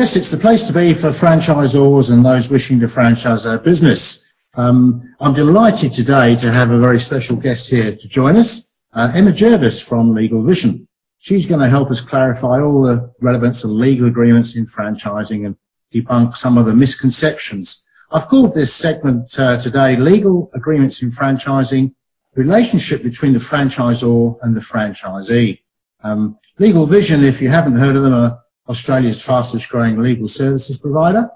Yes, it's the place to be for franchisors and those wishing to franchise their business. Um, I'm delighted today to have a very special guest here to join us, uh, Emma Jervis from Legal Vision. She's going to help us clarify all the relevance of legal agreements in franchising and debunk some of the misconceptions. I've called this segment uh, today Legal Agreements in Franchising, Relationship between the franchisor and the franchisee. Um, legal Vision, if you haven't heard of them, are Australia's fastest growing legal services provider.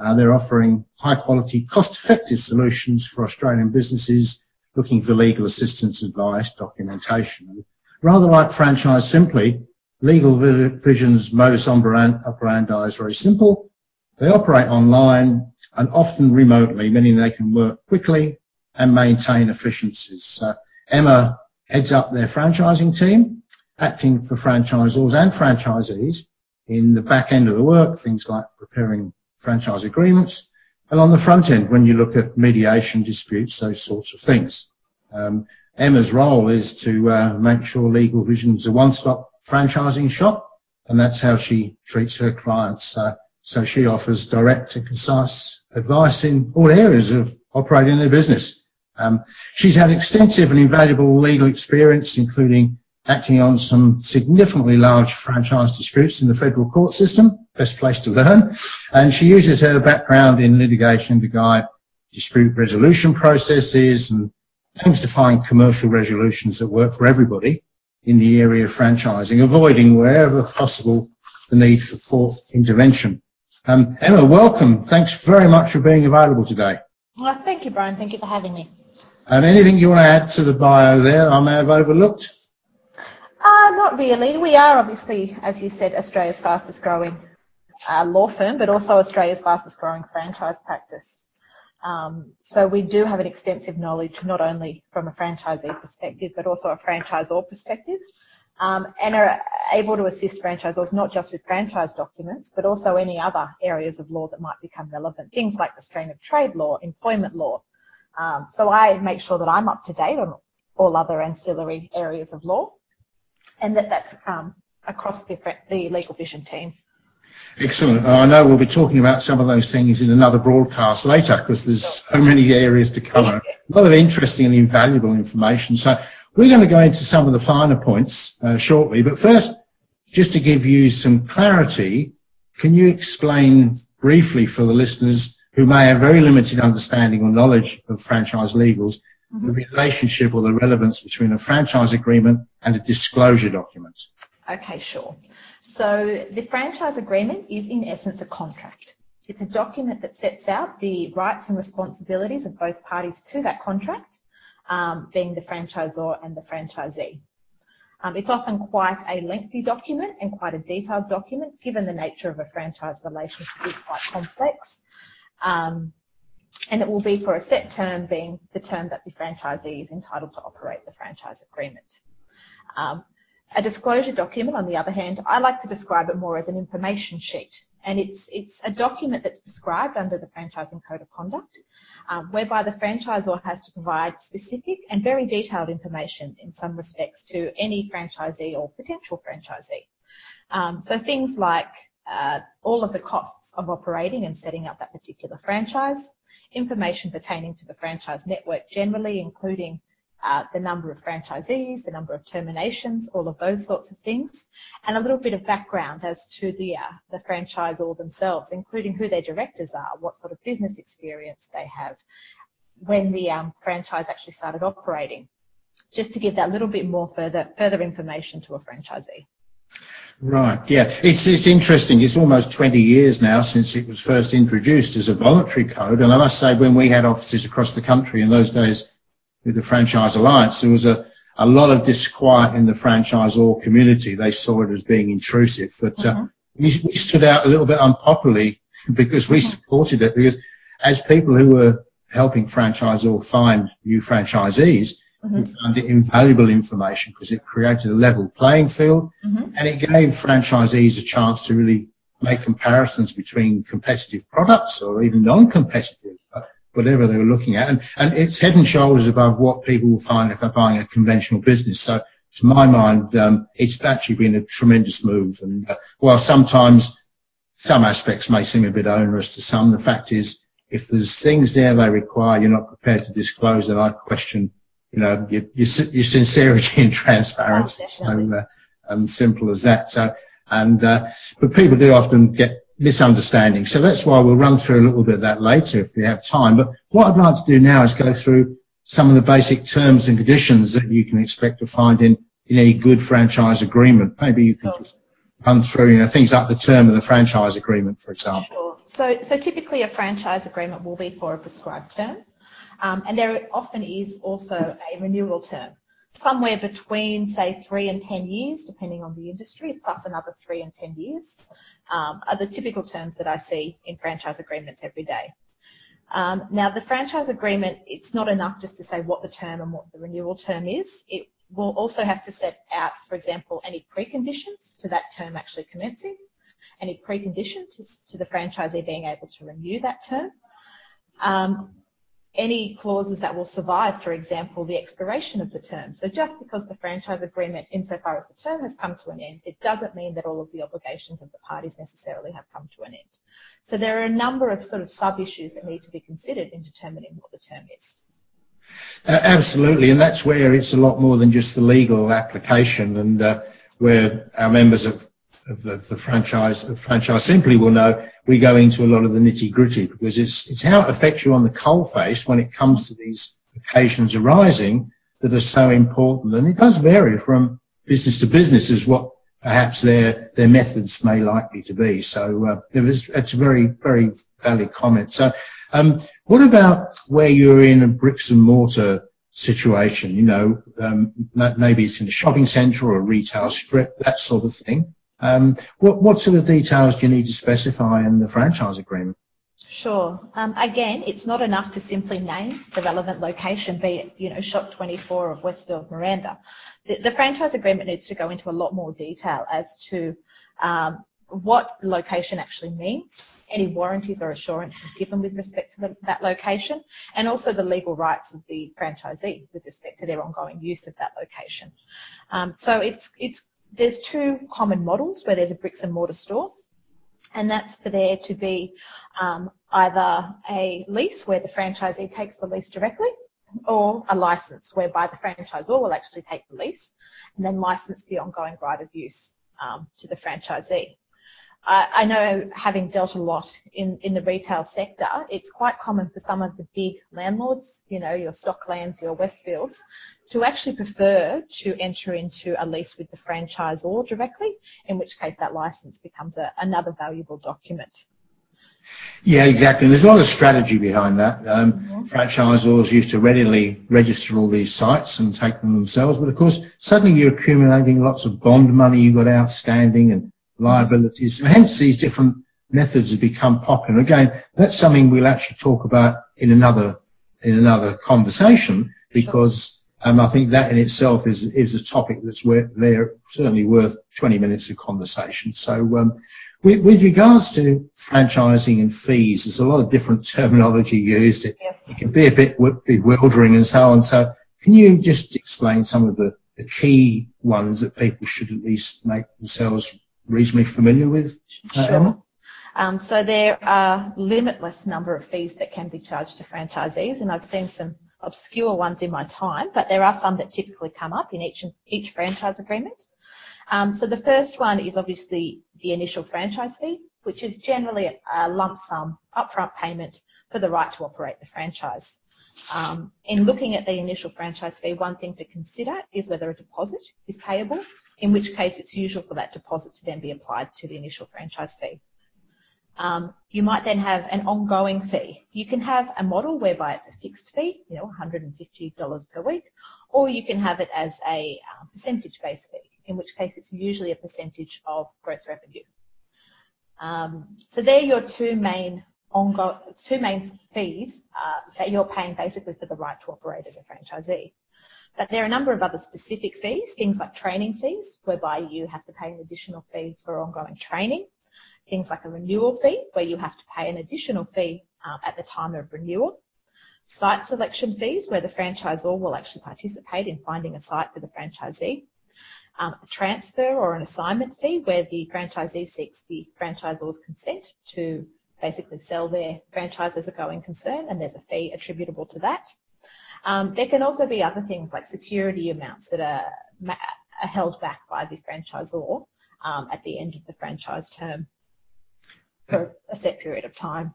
Uh, they're offering high quality, cost effective solutions for Australian businesses looking for legal assistance, advice, documentation. Rather like Franchise Simply, Legal Vision's modus operandi is very simple. They operate online and often remotely, meaning they can work quickly and maintain efficiencies. Emma heads up their franchising team, acting for franchisors and franchisees in the back end of the work, things like preparing franchise agreements, and on the front end when you look at mediation disputes, those sorts of things. Um, Emma's role is to uh, make sure Legal Vision is a one-stop franchising shop, and that's how she treats her clients. Uh, so she offers direct and concise advice in all areas of operating their business. Um, she's had extensive and invaluable legal experience, including acting on some significantly large franchise disputes in the federal court system, best place to learn, and she uses her background in litigation to guide dispute resolution processes and aims to find commercial resolutions that work for everybody in the area of franchising, avoiding wherever possible the need for court intervention. Um, Emma, welcome. Thanks very much for being available today. Well, thank you, Brian. Thank you for having me. And anything you want to add to the bio there I may have overlooked? Uh, not really. We are obviously, as you said, Australia's fastest growing uh, law firm, but also Australia's fastest growing franchise practice. Um, so we do have an extensive knowledge, not only from a franchisee perspective, but also a franchisor perspective, um, and are able to assist franchisors not just with franchise documents, but also any other areas of law that might become relevant, things like restraint of trade law, employment law. Um, so I make sure that I'm up to date on all other ancillary areas of law and that that's um, across the, the Legal Vision team. Excellent. I know we'll be talking about some of those things in another broadcast later because there's so many areas to cover. A lot of interesting and invaluable information. So we're going to go into some of the finer points uh, shortly. But first, just to give you some clarity, can you explain briefly for the listeners who may have very limited understanding or knowledge of franchise legals mm-hmm. the relationship or the relevance between a franchise agreement and a disclosure document? Okay, sure. So the franchise agreement is in essence a contract. It's a document that sets out the rights and responsibilities of both parties to that contract, um, being the franchisor and the franchisee. Um, it's often quite a lengthy document and quite a detailed document, given the nature of a franchise relationship is quite complex. Um, and it will be for a set term being the term that the franchisee is entitled to operate the franchise agreement. Um, a disclosure document, on the other hand, I like to describe it more as an information sheet. And it's, it's a document that's prescribed under the Franchising Code of Conduct, um, whereby the franchisor has to provide specific and very detailed information in some respects to any franchisee or potential franchisee. Um, so things like uh, all of the costs of operating and setting up that particular franchise, information pertaining to the franchise network generally, including uh, the number of franchisees, the number of terminations, all of those sorts of things, and a little bit of background as to the uh, franchisor themselves, including who their directors are, what sort of business experience they have, when the um, franchise actually started operating, just to give that little bit more further further information to a franchisee. Right. Yeah. It's it's interesting. It's almost 20 years now since it was first introduced as a voluntary code, and I must say, when we had offices across the country in those days with the Franchise Alliance, there was a, a lot of disquiet in the franchisor community. They saw it as being intrusive, but mm-hmm. uh, we, we, stood out a little bit unpopularly because we mm-hmm. supported it because as people who were helping franchisor find new franchisees, mm-hmm. we found it invaluable information because it created a level playing field mm-hmm. and it gave franchisees a chance to really make comparisons between competitive products or even non-competitive whatever they were looking at. And, and it's head and shoulders above what people will find if they're buying a conventional business. So to my mind, um, it's actually been a tremendous move. And uh, while sometimes some aspects may seem a bit onerous to some. The fact is, if there's things there they require you're not prepared to disclose, then I question, you know, your, your, your sincerity and transparency. Oh, so uh, um, simple as that. So, and uh, but people do often get misunderstanding. So that's why we'll run through a little bit of that later if we have time. But what I'd like to do now is go through some of the basic terms and conditions that you can expect to find in, in any good franchise agreement. Maybe you can just run through, you know, things like the term of the franchise agreement, for example. Sure. So, so typically a franchise agreement will be for a prescribed term. Um, and there often is also a renewal term, somewhere between, say, three and 10 years, depending on the industry, plus another three and 10 years, um, are the typical terms that I see in franchise agreements every day. Um, now, the franchise agreement, it's not enough just to say what the term and what the renewal term is. It will also have to set out, for example, any preconditions to that term actually commencing, any preconditions to, to the franchisee being able to renew that term. Any clauses that will survive, for example, the expiration of the term. So just because the franchise agreement, insofar as the term has come to an end, it doesn't mean that all of the obligations of the parties necessarily have come to an end. So there are a number of sort of sub-issues that need to be considered in determining what the term is. Absolutely, and that's where it's a lot more than just the legal application, and uh, where our members of, of the, franchise the franchise simply will know we go into a lot of the nitty gritty because it's it's how it affects you on the coal face when it comes to these occasions arising that are so important, and it does vary from business to business as what perhaps their their methods may likely to be. So uh, it was, it's a very very valid comment. So um, what about where you're in a bricks and mortar situation? You know, um, maybe it's in a shopping centre or a retail strip, that sort of thing. Um, what, what sort of details do you need to specify in the franchise agreement? Sure. Um, again, it's not enough to simply name the relevant location, be it, you know, Shop 24 of Westfield Miranda. The, the franchise agreement needs to go into a lot more detail as to um, what location actually means, any warranties or assurances given with respect to the, that location, and also the legal rights of the franchisee with respect to their ongoing use of that location. Um, so it's it's there's two common models where there's a bricks and mortar store, and that's for there to be um, either a lease where the franchisee takes the lease directly, or a license whereby the franchisor will actually take the lease and then license the ongoing right of use um, to the franchisee. I know having dealt a lot in, in the retail sector, it's quite common for some of the big landlords, you know, your Stocklands, your Westfields, to actually prefer to enter into a lease with the franchisor directly, in which case that license becomes a, another valuable document. Yeah, exactly. There's a lot of strategy behind that. Um, mm-hmm. Franchisors used to readily register all these sites and take them themselves, but of course, suddenly you're accumulating lots of bond money you've got outstanding and liabilities. So hence these different methods have become popular. Again, that's something we'll actually talk about in another in another conversation because um, I think that in itself is is a topic that's worth there certainly worth 20 minutes of conversation. So um, with, with, regards to franchising and fees, there's a lot of different terminology used. It, it can be a bit bewildering and so on. So can you just explain some of the, the key ones that people should at least make themselves reasonably familiar with, uh, sure. Emma? Um, so there are limitless number of fees that can be charged to franchisees, and I've seen some obscure ones in my time, but there are some that typically come up in each each franchise agreement. Um, so the first one is obviously the initial franchise fee, which is generally a lump sum upfront payment for the right to operate the franchise. Um, in looking at the initial franchise fee, one thing to consider is whether a deposit is payable in which case it's usual for that deposit to then be applied to the initial franchise fee. Um, you might then have an ongoing fee. You can have a model whereby it's a fixed fee, you know, $150 per week, or you can have it as a uh, percentage-based fee, in which case it's usually a percentage of gross revenue. Um, so they're your two main ongoing, two main fees uh, that you're paying basically for the right to operate as a franchisee. But there are a number of other specific fees, things like training fees, whereby you have to pay an additional fee for ongoing training. Things like a renewal fee, where you have to pay an additional fee um, at the time of renewal. Site selection fees, where the franchisor will actually participate in finding a site for the franchisee. um, a transfer or an assignment fee where the franchisee seeks the franchisor's consent to basically sell their franchise as a going concern and there's a fee attributable to that. Um, there can also be other things like security amounts that are, are held back by the franchisor um, at the end of the franchise term for a set period of time.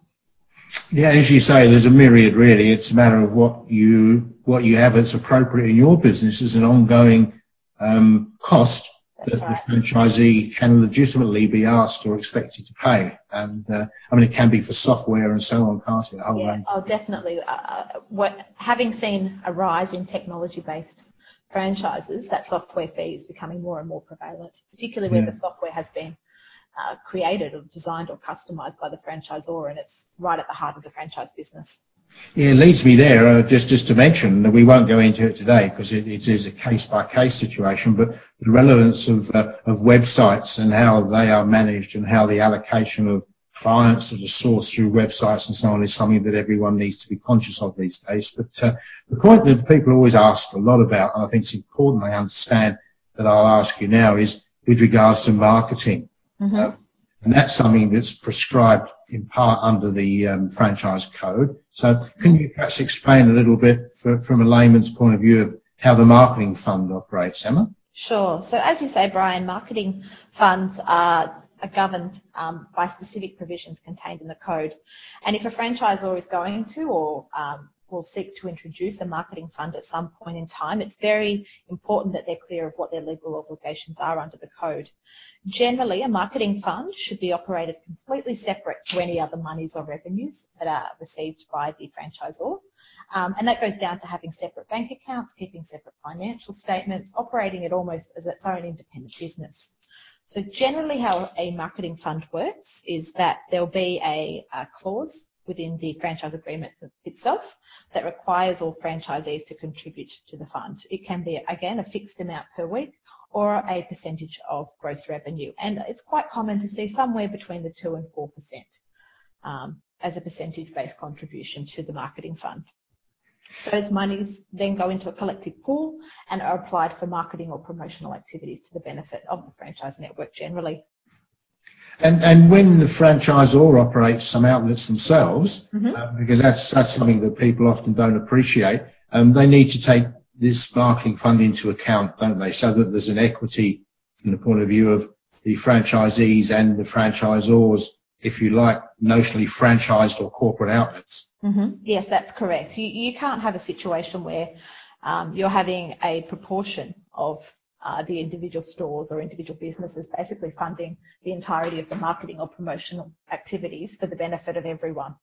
Yeah, as you say, there's a myriad really. It's a matter of what you what you have that's appropriate in your business as an ongoing um, cost that's that right. the franchisee can legitimately be asked or expected to pay. And uh, I mean, it can be for software and so on, can't it? Oh, yeah, oh, definitely. Uh, uh, what having seen a rise in technology-based franchises, that software fee is becoming more and more prevalent, particularly where yeah. the software has been uh, created or designed or customized by the franchisor and it's right at the heart of the franchise business. Yeah, it leads me there, uh, just, just to mention that we won't go into it today because it, it is a case by case situation, but the relevance of, uh, of websites and how they are managed and how the allocation of clients that are sourced through websites and so on is something that everyone needs to be conscious of these days. But uh, the point that people always ask a lot about, and I think it's important they understand that I'll ask you now, is with regards to marketing. Mm-hmm. And that's something that's prescribed in part under the um, franchise code. So can you perhaps explain a little bit from a layman's point of view of how the marketing fund operates, Emma? Sure. So as you say, Brian, marketing funds are governed um, by specific provisions contained in the code. And if a franchisor is going to or um, will seek to introduce a marketing fund at some point in time, it's very important that they're clear of what their legal obligations are under the code. Generally, a marketing fund should be operated completely separate to any other monies or revenues that are received by the franchisor. Um, and that goes down to having separate bank accounts, keeping separate financial statements, operating it almost as its own independent business. So generally how a marketing fund works is that there'll be a, a clause within the franchise agreement itself that requires all franchisees to contribute to the fund. It can be, again, a fixed amount per week or a percentage of gross revenue. And it's quite common to see somewhere between the 2 and 4% um, as a percentage-based contribution to the marketing fund. Those monies then go into a collective pool and are applied for marketing or promotional activities to the benefit of the franchise network generally. And, and when the franchisor operates some outlets themselves, mm-hmm. uh, because that's, that's something that people often don't appreciate, um, they need to take this marketing fund into account, don't they? So that there's an equity from the point of view of the franchisees and the franchisors if you like, notionally franchised or corporate outlets. Mm-hmm. Yes, that's correct. You, you can't have a situation where um, you're having a proportion of the individual stores or individual businesses basically funding the entirety of the marketing or promotional activities for the benefit of everyone.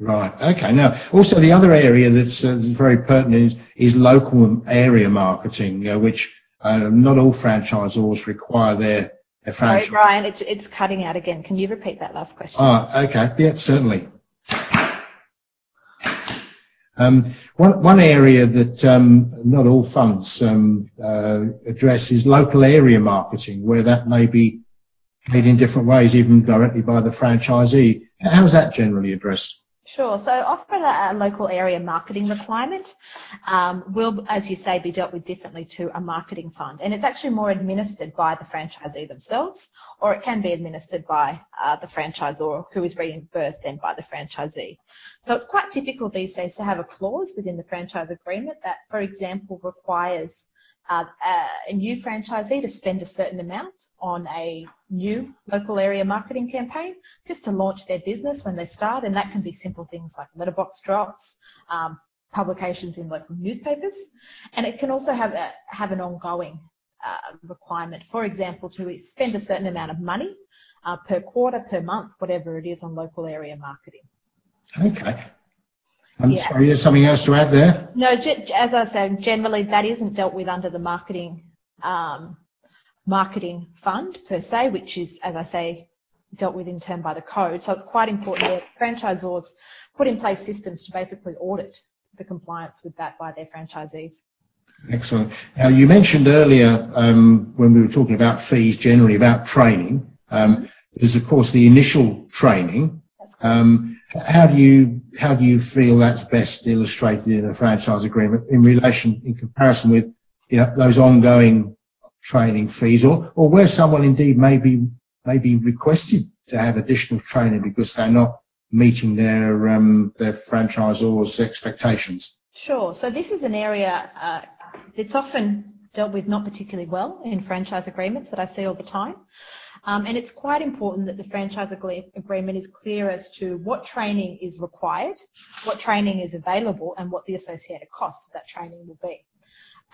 Right. Okay. Now, also the other area that's uh, very pertinent is, is, local area marketing, uh, which uh, not all franchisors require their Sorry, Brian, it's, it's cutting out again. Can you repeat that last question? Oh, okay. Yeah, certainly. Um, one, area that um, not all funds um, uh, address is local area marketing, where that may be made in different ways, even directly by the franchisee. How's that generally addressed? Sure. So often a, local area marketing requirement um, will, as you say, be dealt with differently to a marketing fund. And it's actually more administered by the franchisee themselves, or it can be administered by uh, the franchisor who is reimbursed then by the franchisee. So it's quite typical these days to have a clause within the franchise agreement that, for example, requires uh, a new franchisee to spend a certain amount on a new local area marketing campaign just to launch their business when they start. And that can be simple things like letterbox drops, um, publications in local newspapers. And it can also have, a, have an ongoing uh, requirement, for example, to spend a certain amount of money uh, per quarter, per month, whatever it is on local area marketing. Okay. I'm yeah. sorry, there's something else to add there? No, as I said, generally that isn't dealt with under the marketing um, marketing fund per se, which is, as I say, dealt with in turn by the code. So it's quite important that franchisors put in place systems to basically audit the compliance with that by their franchisees. Excellent. Now you mentioned earlier um, when we were talking about fees generally about training. Um, mm-hmm. There's of course the initial training. Um, how do you how do you feel that's best illustrated in a franchise agreement in relation in comparison with you know, those ongoing training fees or, or where someone indeed may be, may be requested to have additional training because they're not meeting their, um, their franchisor's expectations? Sure. So this is an area uh, that's often dealt with not particularly well in franchise agreements that I see all the time. Um, and it's quite important that the franchise agreement is clear as to what training is required, what training is available, and what the associated costs of that training will be.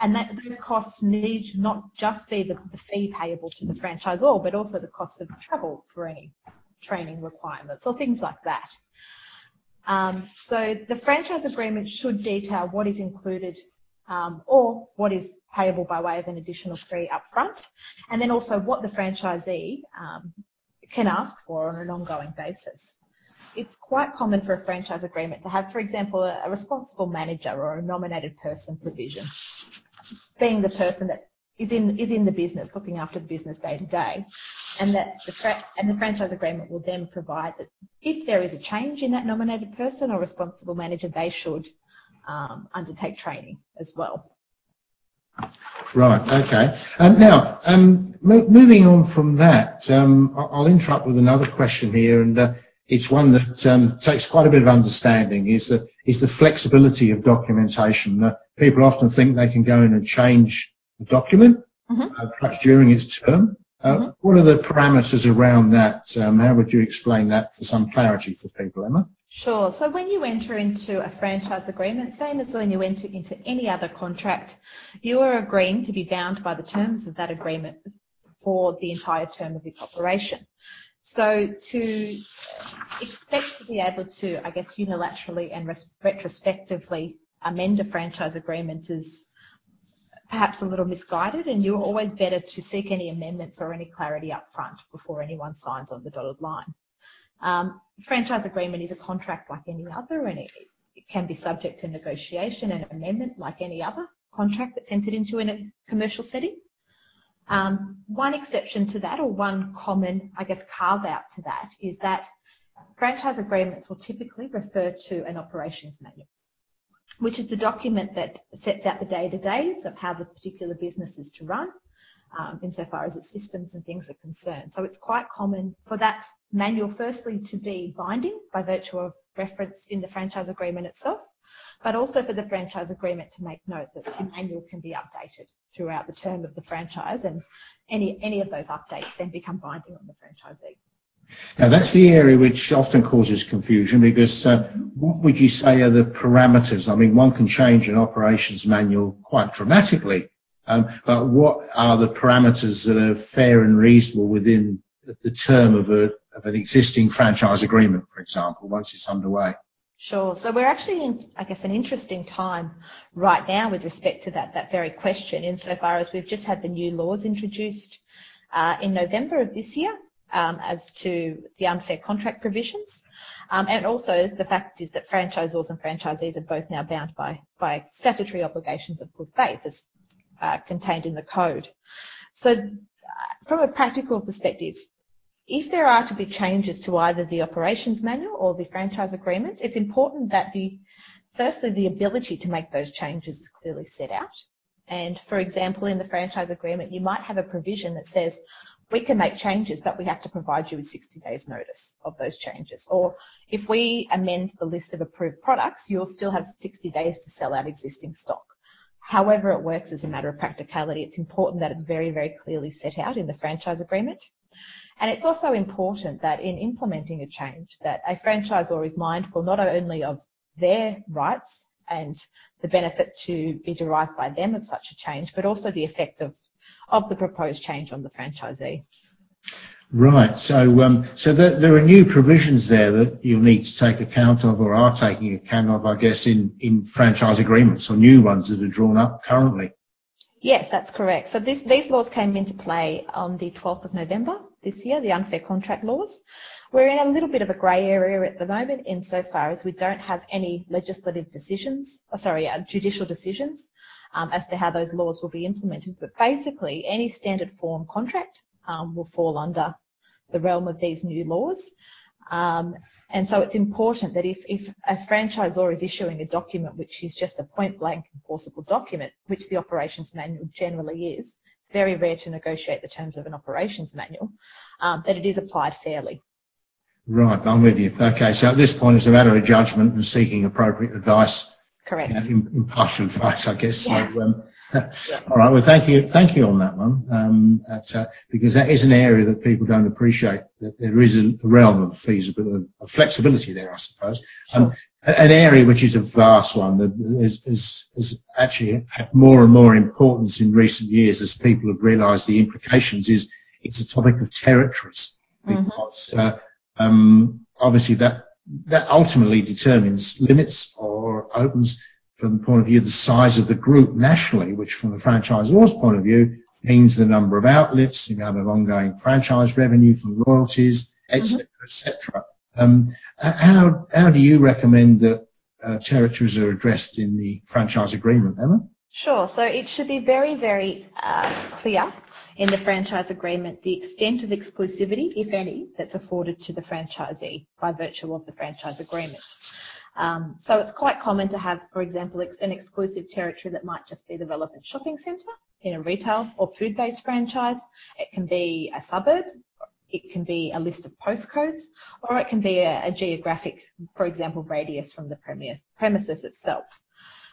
And that those costs need not just be the, the fee payable to the franchisor, but also the cost of travel for any training requirements or things like that. Um, so the franchise agreement should detail what is included or what is payable by way of an additional fee upfront, and then also what the franchisee um, can ask for on an ongoing basis. It's quite common for a franchise agreement to have, for example, a, responsible manager or a nominated person provision, being the person that is in is in the business, looking after the business day to day, and that the and the franchise agreement will then provide that if there is a change in that nominated person or responsible manager, they should um, undertake training as well. Right. Okay. Um, now, um, mo- moving on from that, um, I'll interrupt with another question here, and uh, it's one that um, takes quite a bit of understanding. Is the is the flexibility of documentation? Uh, people often think they can go in and change a document, mm-hmm. uh, perhaps during its term. Uh, mm-hmm. What are the parameters around that? Um, how would you explain that for some clarity for people, Emma? Sure. So when you enter into a franchise agreement, same as when you enter into any other contract, you are agreeing to be bound by the terms of that agreement for the entire term of its operation. So to expect to be able to, I guess, unilaterally and retrospectively amend a franchise agreement is perhaps a little misguided and you're always better to seek any amendments or any clarity up front before anyone signs on the dotted line. Um, franchise agreement is a contract like any other and it, it, can be subject to negotiation and amendment like any other contract that's entered into in a commercial setting. Um, one exception to that or one common, I guess, carve out to that is that franchise agreements will typically refer to an operations manual, which is the document that sets out the day-to-days of how the particular business is to run um, insofar as its systems and things are concerned. So it's quite common for that manual firstly to be binding by virtue of reference in the franchise agreement itself, but also for the franchise agreement to make note that the manual can be updated throughout the term of the franchise and any, any of those updates then become binding on the franchisee. Now that's the area which often causes confusion because uh, what would you say are the parameters? I mean, one can change an operations manual quite dramatically but what are the parameters that are fair and reasonable within the term of, a, of an existing franchise agreement, for example, once it's underway? Sure. So we're actually in, I guess, an interesting time right now with respect to that, that very question, insofar as we've just had the new laws introduced uh, in November of this year um, as to the unfair contract provisions. Um, and also the fact is that franchisors and franchisees are both now bound by, by statutory obligations of good faith as uh, contained in the code. So uh, from a practical perspective, if there are to be changes to either the operations manual or the franchise agreement, it's important that the firstly the ability to make those changes is clearly set out. And for example, in the franchise agreement, you might have a provision that says we can make changes, but we have to provide you with 60 days notice of those changes. Or if we amend the list of approved products, you'll still have 60 days to sell out existing stock. However it works as a matter of practicality, it's important that it's very, very clearly set out in the franchise agreement. And it's also important that in implementing a change that a franchisor is mindful not only of their rights and the benefit to be derived by them of such a change, but also the effect of, of the proposed change on the franchisee. Right. So, um, so there, are new provisions there that you'll need to take account of, or are taking account of, I guess, in, in franchise agreements, or new ones that are drawn up currently. Yes, that's correct. So this, these laws came into play on the 12th of November this year, the unfair contract laws. We're in a little bit of a grey area at the moment insofar as we don't have any legislative decisions, oh, sorry, uh, judicial decisions um, as to how those laws will be implemented. But basically, any standard form contract um, will fall under the realm of these new laws. Um, and so it's important that if, if a franchisor is issuing a document which is just a point blank enforceable document, which the operations manual generally is, it's very rare to negotiate the terms of an operations manual, um, that it is applied fairly. Right, I'm with you. Okay, so at this point it's a matter of judgment and seeking appropriate advice. Correct. impartial advice, I guess. Yeah. So, um, all right. Well, thank you. Thank you on that one. Um, uh, because that is an area that people don't appreciate, that there is a realm of feasibility, of flexibility there, I suppose. Um, an area which is a vast one that has actually had more and more importance in recent years as people have realized the implications is it's a topic of territories. Mm-hmm. Because, uh, um, obviously that ultimately determines limits or opens from the point of view of the size of the group nationally, which from the franchisor's point of view means the number of outlets, the amount of ongoing franchise revenue from royalties, etc., etc. Um, how how do you recommend that uh, territories are addressed in the franchise agreement, Emma? Sure. So it should be very, very uh, clear in the franchise agreement the extent of exclusivity, if any, that's afforded to the franchisee by virtue of the franchise agreement. Um, so it's quite common to have, for example, an exclusive territory that might just be the relevant shopping centre in a retail or food-based franchise. It can be a suburb, it can be a list of postcodes, or it can be a, a geographic, for example, radius from the premise, premises itself.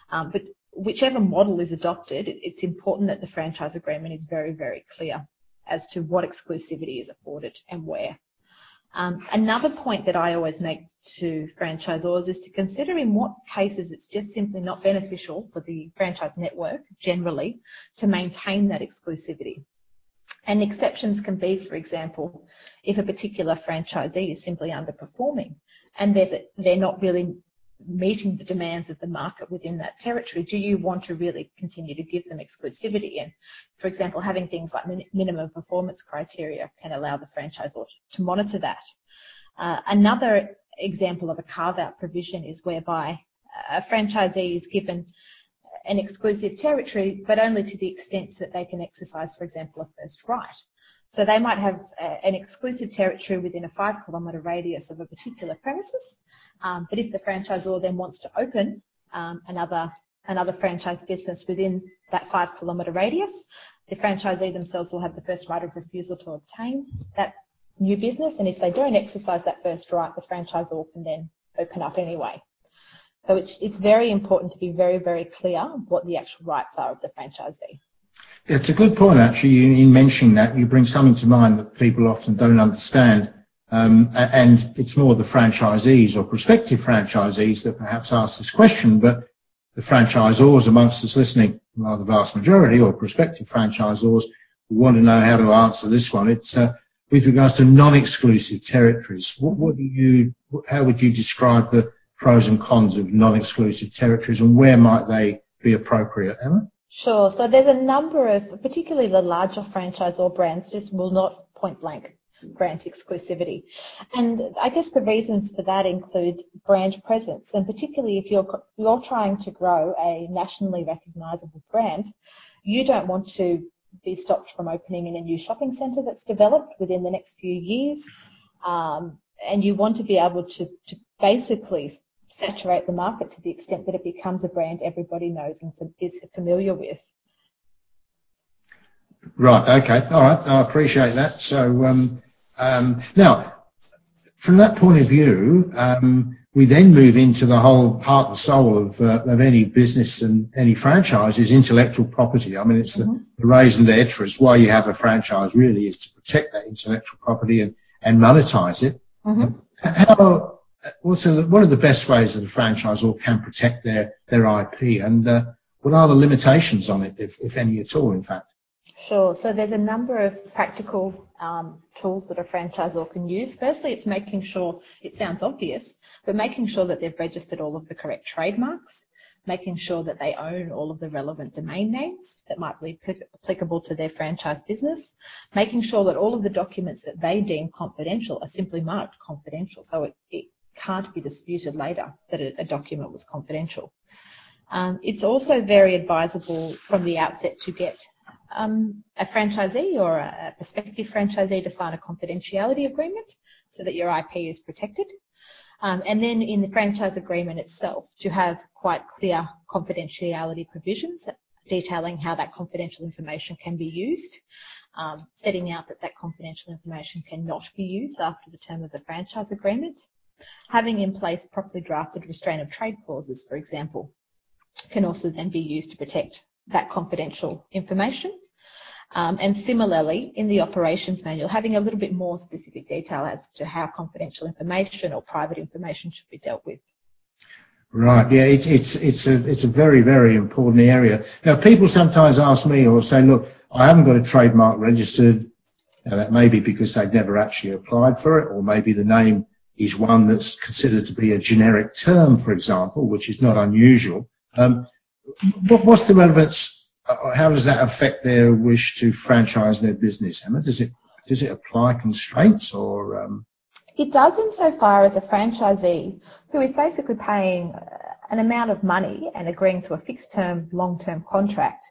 Um, but whichever model is adopted, it's important that the franchise agreement is very, very clear as to what exclusivity is afforded and where. Um, another point that I always make to franchisors is to consider in what cases it's just simply not beneficial for the franchise network generally to maintain that exclusivity. And exceptions can be, for example, if a particular franchisee is simply underperforming and they're, they're not really meeting the demands of the market within that territory, do you want to really continue to give them exclusivity? And for example, having things like min- minimum performance criteria can allow the franchisor to monitor that. Uh, another example of a carve out provision is whereby a franchisee is given an exclusive territory, but only to the extent that they can exercise, for example, a first right. So they might have a, an exclusive territory within a five kilometre radius of a particular premises, but if the franchisor then wants to open um, another another franchise business within that five kilometre radius, the franchisee themselves will have the first right of refusal to obtain that new business, and if they don't exercise that first right, the franchisor can then open up anyway. So it's it's very important to be very very clear what the actual rights are of the franchisee. It's a good point, actually, in mentioning that. You bring something to mind that people often don't understand. Um, and it's more the franchisees or prospective franchisees that perhaps ask this question, but the franchisors amongst us listening, well, the vast majority or prospective franchisors want to know how to answer this one. It's uh, with regards to non-exclusive territories. What, what do you, how would you describe the pros and cons of non-exclusive territories and where might they be appropriate, Emma? Sure. So there's a number of, particularly the larger franchise or brands, just will not point blank grant exclusivity. And I guess the reasons for that include brand presence, and particularly if you're you're trying to grow a nationally recognisable brand, you don't want to be stopped from opening in a new shopping centre that's developed within the next few years, um, and you want to be able to, to basically saturate the market to the extent that it becomes a brand everybody knows and is familiar with. Right. Okay. All right. I appreciate that. So um, um, now, from that point of view, um, we then move into the whole heart and soul of, uh, of any business and any franchise is intellectual property. I mean, it's mm-hmm. the, the raison d'etre. It's why you have a franchise really is to protect that intellectual property and, and monetize it. Mm-hmm. How also, what are the best ways that a franchisor can protect their, their IP and uh, what are the limitations on it, if, if any at all, in fact? Sure. So there's a number of practical um, tools that a franchisor can use. Firstly, it's making sure, it sounds obvious, but making sure that they've registered all of the correct trademarks, making sure that they own all of the relevant domain names that might be applicable to their franchise business, making sure that all of the documents that they deem confidential are simply marked confidential so it, it can't be disputed later that a, a document was confidential. Um, it's also very advisable from the outset to get a franchisee or a prospective franchisee to sign a confidentiality agreement so that your IP is protected. Um, and then in the franchise agreement itself, to have quite clear confidentiality provisions detailing how that confidential information can be used, um, setting out that that confidential information cannot be used after the term of the franchise agreement, having in place properly drafted restraint of trade clauses, for example, can also then be used to protect that confidential information. Um, and similarly, in the operations manual, having a little bit more specific detail as to how confidential information or private information should be dealt with. Right. Yeah, it's it's it's a it's a very very important area. Now, people sometimes ask me or say, look, I haven't got a trademark registered. Now, that may be because they've never actually applied for it, or maybe the name is one that's considered to be a generic term, for example, which is not unusual. What, what's the relevance uh, how does that affect their wish to franchise their business, Emma? Does it does it apply constraints or? Um... It does insofar as a franchisee who is basically paying uh, an amount of money and agreeing to a fixed term, long term contract.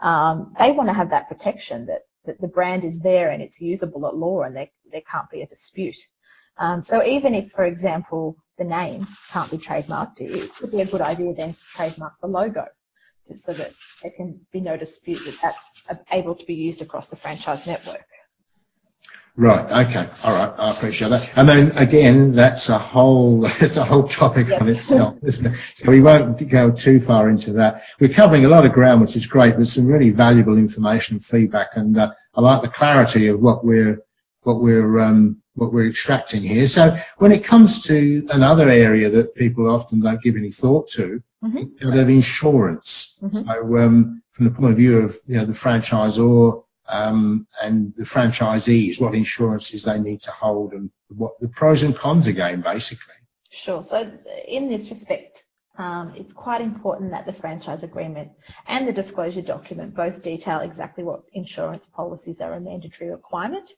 Um, they want to have that protection that, that the brand is there and it's usable at law and there, there can't be a dispute. Um, so even if, for example, the name can't be trademarked, it could be a good idea then to trademark the logo just so that there can be no dispute that that's able to be used across the franchise network. Right. Okay. All right. I appreciate that. And then again, that's a whole that's a whole topic yes. on itself, isn't it? So we won't go too far into that. We're covering a lot of ground, which is great. There's some really valuable information and feedback, and uh, I like the clarity of what we're what we're um, what we're extracting here. So when it comes to another area that people often don't give any thought to, mm-hmm. of insurance. Mm-hmm. So um, from the point of view of you know the franchisor um, and the franchisees, what insurances they need to hold and what the pros and cons again, basically. Sure. So in this respect, um, it's quite important that the franchise agreement and the disclosure document both detail exactly what insurance policies are a mandatory requirement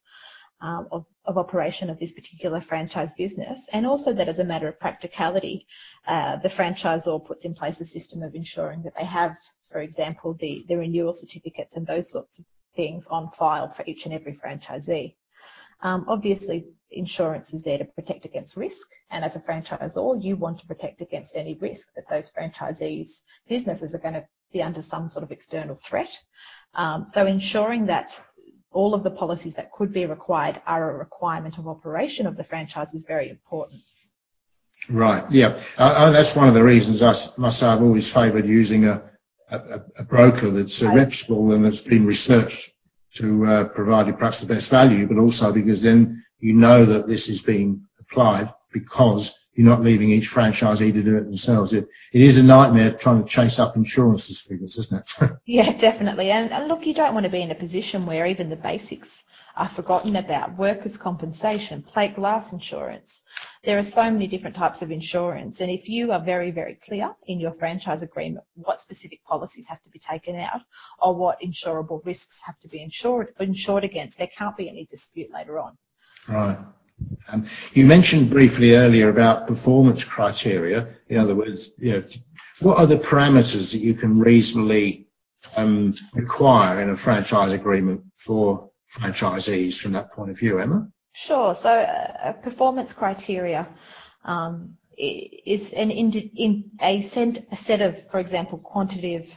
um, of, of, operation of this particular franchise business, and also that as a matter of practicality, uh, the franchisor puts in place a system of ensuring that they have, for example, the, the renewal certificates and those sorts of things on file for each and every franchisee. Um, obviously, insurance is there to protect against risk, and as a franchisor, you want to protect against any risk that those franchisees' businesses are going to be under some sort of external threat. Um, so ensuring that all of the policies that could be required are a requirement of operation of the franchise is very important. Right. Yeah. Uh, that's one of the reasons I I've always favoured using a, a, a, broker that's uh, reputable and that's been researched to uh, provide you perhaps the best value, but also because then you know that this is being applied because you're not leaving each franchisee to do it themselves. It, it is a nightmare trying to chase up insurances figures, isn't it? yeah, definitely. And, and, look, you don't want to be in a position where even the basics are forgotten about. Workers' compensation, plate glass insurance. There are so many different types of insurance. And if you are very, very clear in your franchise agreement what specific policies have to be taken out or what insurable risks have to be insured, insured against, there can't be any dispute later on. Right. Um, you mentioned briefly earlier about performance criteria. In other words, you know, what are the parameters that you can reasonably um, require in a franchise agreement for franchisees from that point of view, Emma? Sure. So, uh, performance criteria um, is a, a set of, for example, quantitative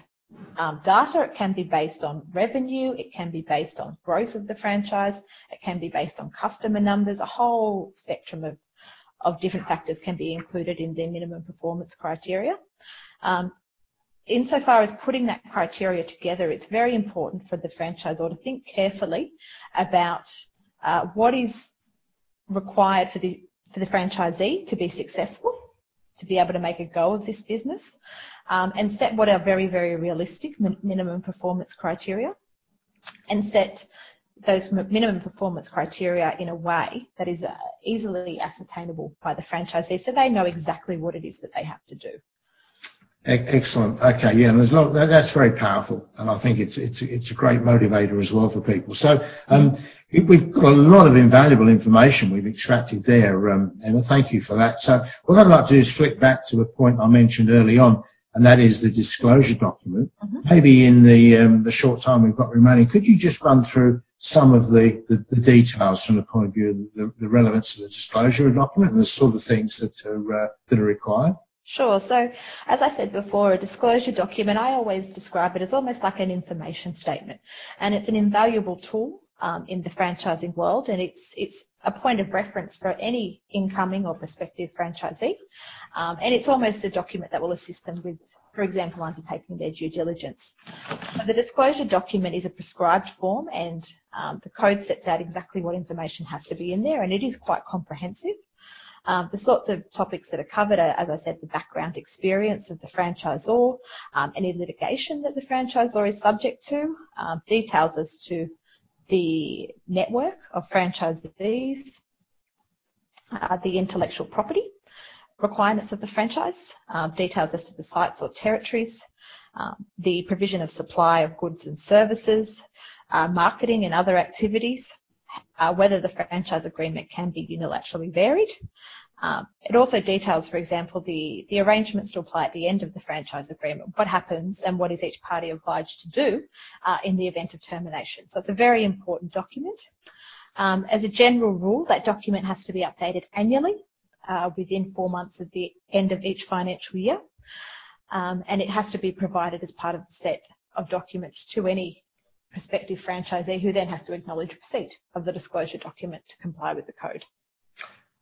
um, data. It can be based on revenue. It can be based on growth of the franchise. It can be based on customer numbers. A whole spectrum of, of different factors can be included in their minimum performance criteria. Um, insofar as putting that criteria together, it's very important for the franchisor to think carefully about uh, what is required for the for the franchisee to be successful, to be able to make a go of this business, um, and set what are very, very realistic min- minimum performance criteria and set those minimum performance criteria in a way that is uh, easily ascertainable by the franchisee so they know exactly what it is that they have to do. Excellent. Okay, yeah, and there's not, that's very powerful, and I think it's it's it's a great motivator as well for people. So um, we've got a lot of invaluable information we've extracted there, um. Thank you for that. So what I'd like to do is flick back to a point I mentioned early on and that is the disclosure document. Mhm. Maybe in the um, the short time we've got remaining, could you just run through some of the, the, the details from the point of view of the, the relevance of the disclosure document and the sort of things that are uh, that are required? Sure. So, as I said before, a disclosure document, I always describe it as almost like an information statement. And it's an invaluable tool in the franchising world, and it's, it's a point of reference for any incoming or prospective franchisee. Um, and it's almost a document that will assist them with, for example, undertaking their due diligence. The disclosure document is a prescribed form, and um, the code sets out exactly what information has to be in there, and it is quite comprehensive. Um, the sorts of topics that are covered are, as I said, the background experience of the franchisor, um, any litigation that the franchisor is subject to, um, details as to the network of franchisees, uh, the intellectual property requirements of the franchise, uh, details as to the sites or territories, um, the provision of supply of goods and services, uh, marketing and other activities, uh, whether the franchise agreement can be unilaterally varied. Um, it also details, for example, the, the arrangements to apply at the end of the franchise agreement, what happens and what is each party obliged to do uh, in the event of termination. So it's a very important document. Um, as a general rule, that document has to be updated annually uh, within four months of the end of each financial year. Um, and it has to be provided as part of the set of documents to any prospective franchisee who then has to acknowledge receipt of the disclosure document to comply with the code.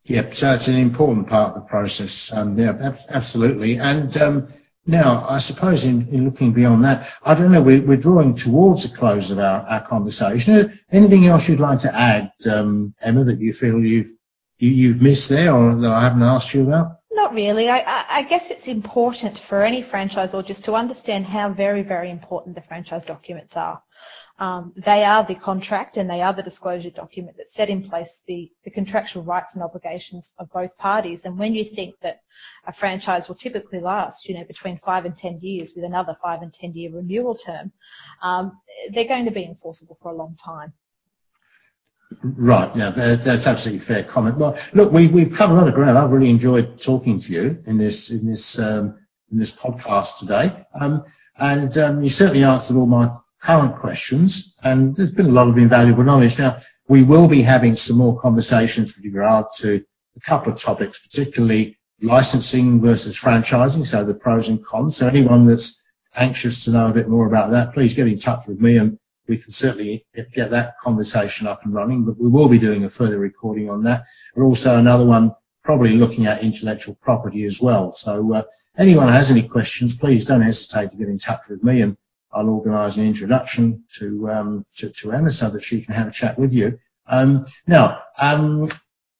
Yep. So it's an important part of the process. Um, yeah, ab- absolutely. And um, now, I suppose in, in looking beyond that, I don't know, we're, we're drawing towards the close of our, conversation. Anything else you'd like to add, um, Emma, that you feel you've you, you've missed there or that I haven't asked you about? Not really. I, I, I guess it's important for any franchisor just to understand how very, very important the franchise documents are. Um, they are the contract and they are the disclosure document that set in place the, contractual rights and obligations of both parties. And when you think that a franchise will typically last, you know, between five and ten years with another five and ten year renewal term, um, they're going to be enforceable for a long time. Right. Yeah, that, that's absolutely fair comment. Well, look, we, we've covered a lot of ground. I've really enjoyed talking to you in this in this um, in this podcast today, and you certainly answered all my current questions. And there's been a lot of invaluable knowledge. Now, we will be having some more conversations with regard to a couple of topics, particularly licensing versus franchising, so the pros and cons. So anyone that's anxious to know a bit more about that, please get in touch with me and we can certainly get that conversation up and running, but we will be doing a further recording on that. And also another one probably looking at intellectual property as well. So uh, anyone has any questions, please don't hesitate to get in touch with me and I'll organise an introduction to, um, to, to Emma so that she can have a chat with you. Um, now, um,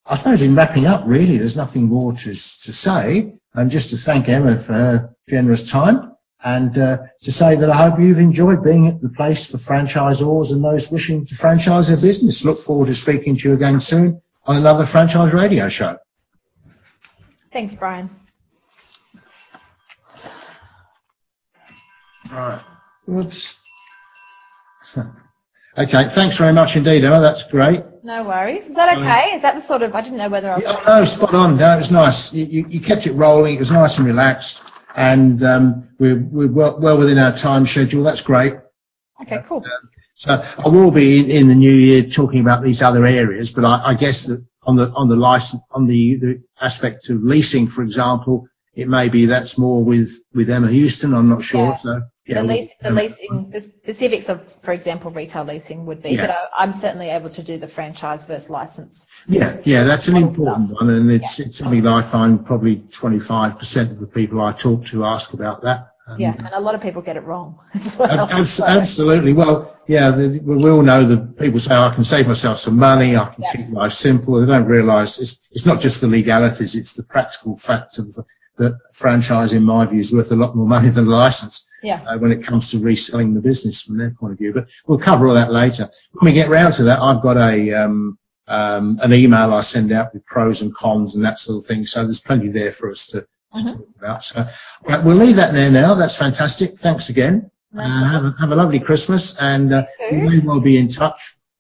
I suppose in wrapping up, really, there's nothing more to, to say. And just to thank Emma for her generous time and uh, to say that I hope you've enjoyed being at the place for franchisors and those wishing to franchise their business. Look forward to speaking to you again soon on another franchise radio show. Thanks, Brian. Right. Whoops. Okay, thanks very much indeed, Emma. That's great. No worries. Is that okay? Is that the sort of, I didn't know whether I was. Yeah, no, spot on. No, it was nice. You, you, you kept it rolling. It was nice and relaxed. And um, we're, we're well, well within our time schedule. That's great. Okay, cool. So I will be in, in the new year talking about these other areas, but I, I guess that on the on the license on the, the aspect of leasing, for example, it may be that's more with with Emma Houston. I'm not sure. Yeah. So yeah, the, lease, the leasing, the specifics of, for example, retail leasing would be, Yeah. but I, I'm certainly able to do the franchise versus license. Yeah, yeah, that's an important one, and it's it's something that I find probably 25% of the people I talk to ask about that. Um, Yeah, and a lot of people get it wrong as well. Ab- abs- So- Absolutely. Well, yeah, the, we we all know that people say I can save myself some money, I can Yeah. keep life simple. They don't realise it's it's not just the legalities; it's the practical fact of the, that franchise, in my view, is worth a lot more money than a license Yeah, uh, when it comes to reselling the business from their point of view. But we'll cover all that later. When we get round to that, I've got a um, um, an email I send out with pros and cons and that sort of thing. So there's plenty there for us to, to Mhm. talk about. So right, we'll leave that there now. That's fantastic. Thanks again. Uh, have, a, have a lovely Christmas and uh, You we may well be in touch.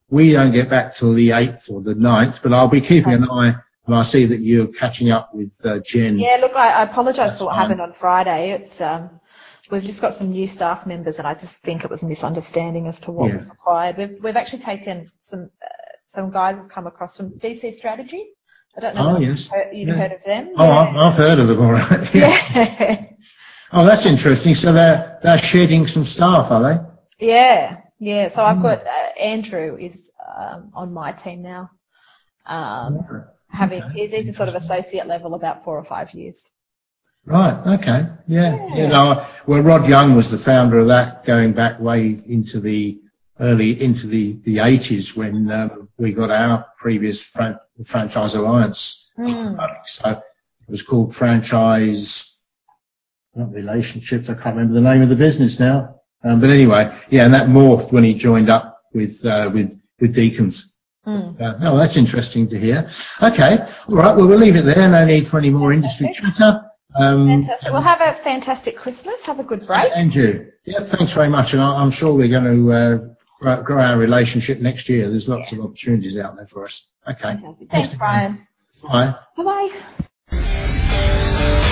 We don't get back till the 8th or the 9th, but I'll be keeping an eye and I see that you're catching up with uh, Jen. yeah. Look, I, I apologise for what happened on Friday. It's um, we've just got some new staff members, and I just think it was a misunderstanding as to what Yeah. was required. We've, we've actually taken some uh, some guys have come across from DC Strategy. I don't know Oh, if yes. you've heard, you've Yeah. heard of them. Oh, I've, I've heard of them, all right. yeah. Oh, that's interesting. So they're, they're shedding some staff, are they? Yeah, yeah. So I've Mm. got uh, Andrew is um, on my team now. Um, having Okay. a sort of associate level, about four or five years. Right, okay, yeah. Yeah. You know, well, Rod Young was the founder of that going back way into the early, into the, the 80s when um, we got our previous fran- franchise alliance. Mm. So it was called Franchise, not relationships, I can't remember the name of the business now. Um, but anyway, yeah, and that morphed when he joined up with, uh, with, with Deacons. Mm. Uh, oh, that's interesting to hear. Okay, all right. Well, we'll leave it there. No need for any more industry chatter. Um, Fantastic. Well, have a fantastic Christmas. Have a good break. and you. Yeah, thanks very much. And I- I'm sure we're going to uh, grow, grow our relationship next year. There's lots of opportunities out there for us. Okay. Fantastic. Thanks, Brian. Bye. Bye bye.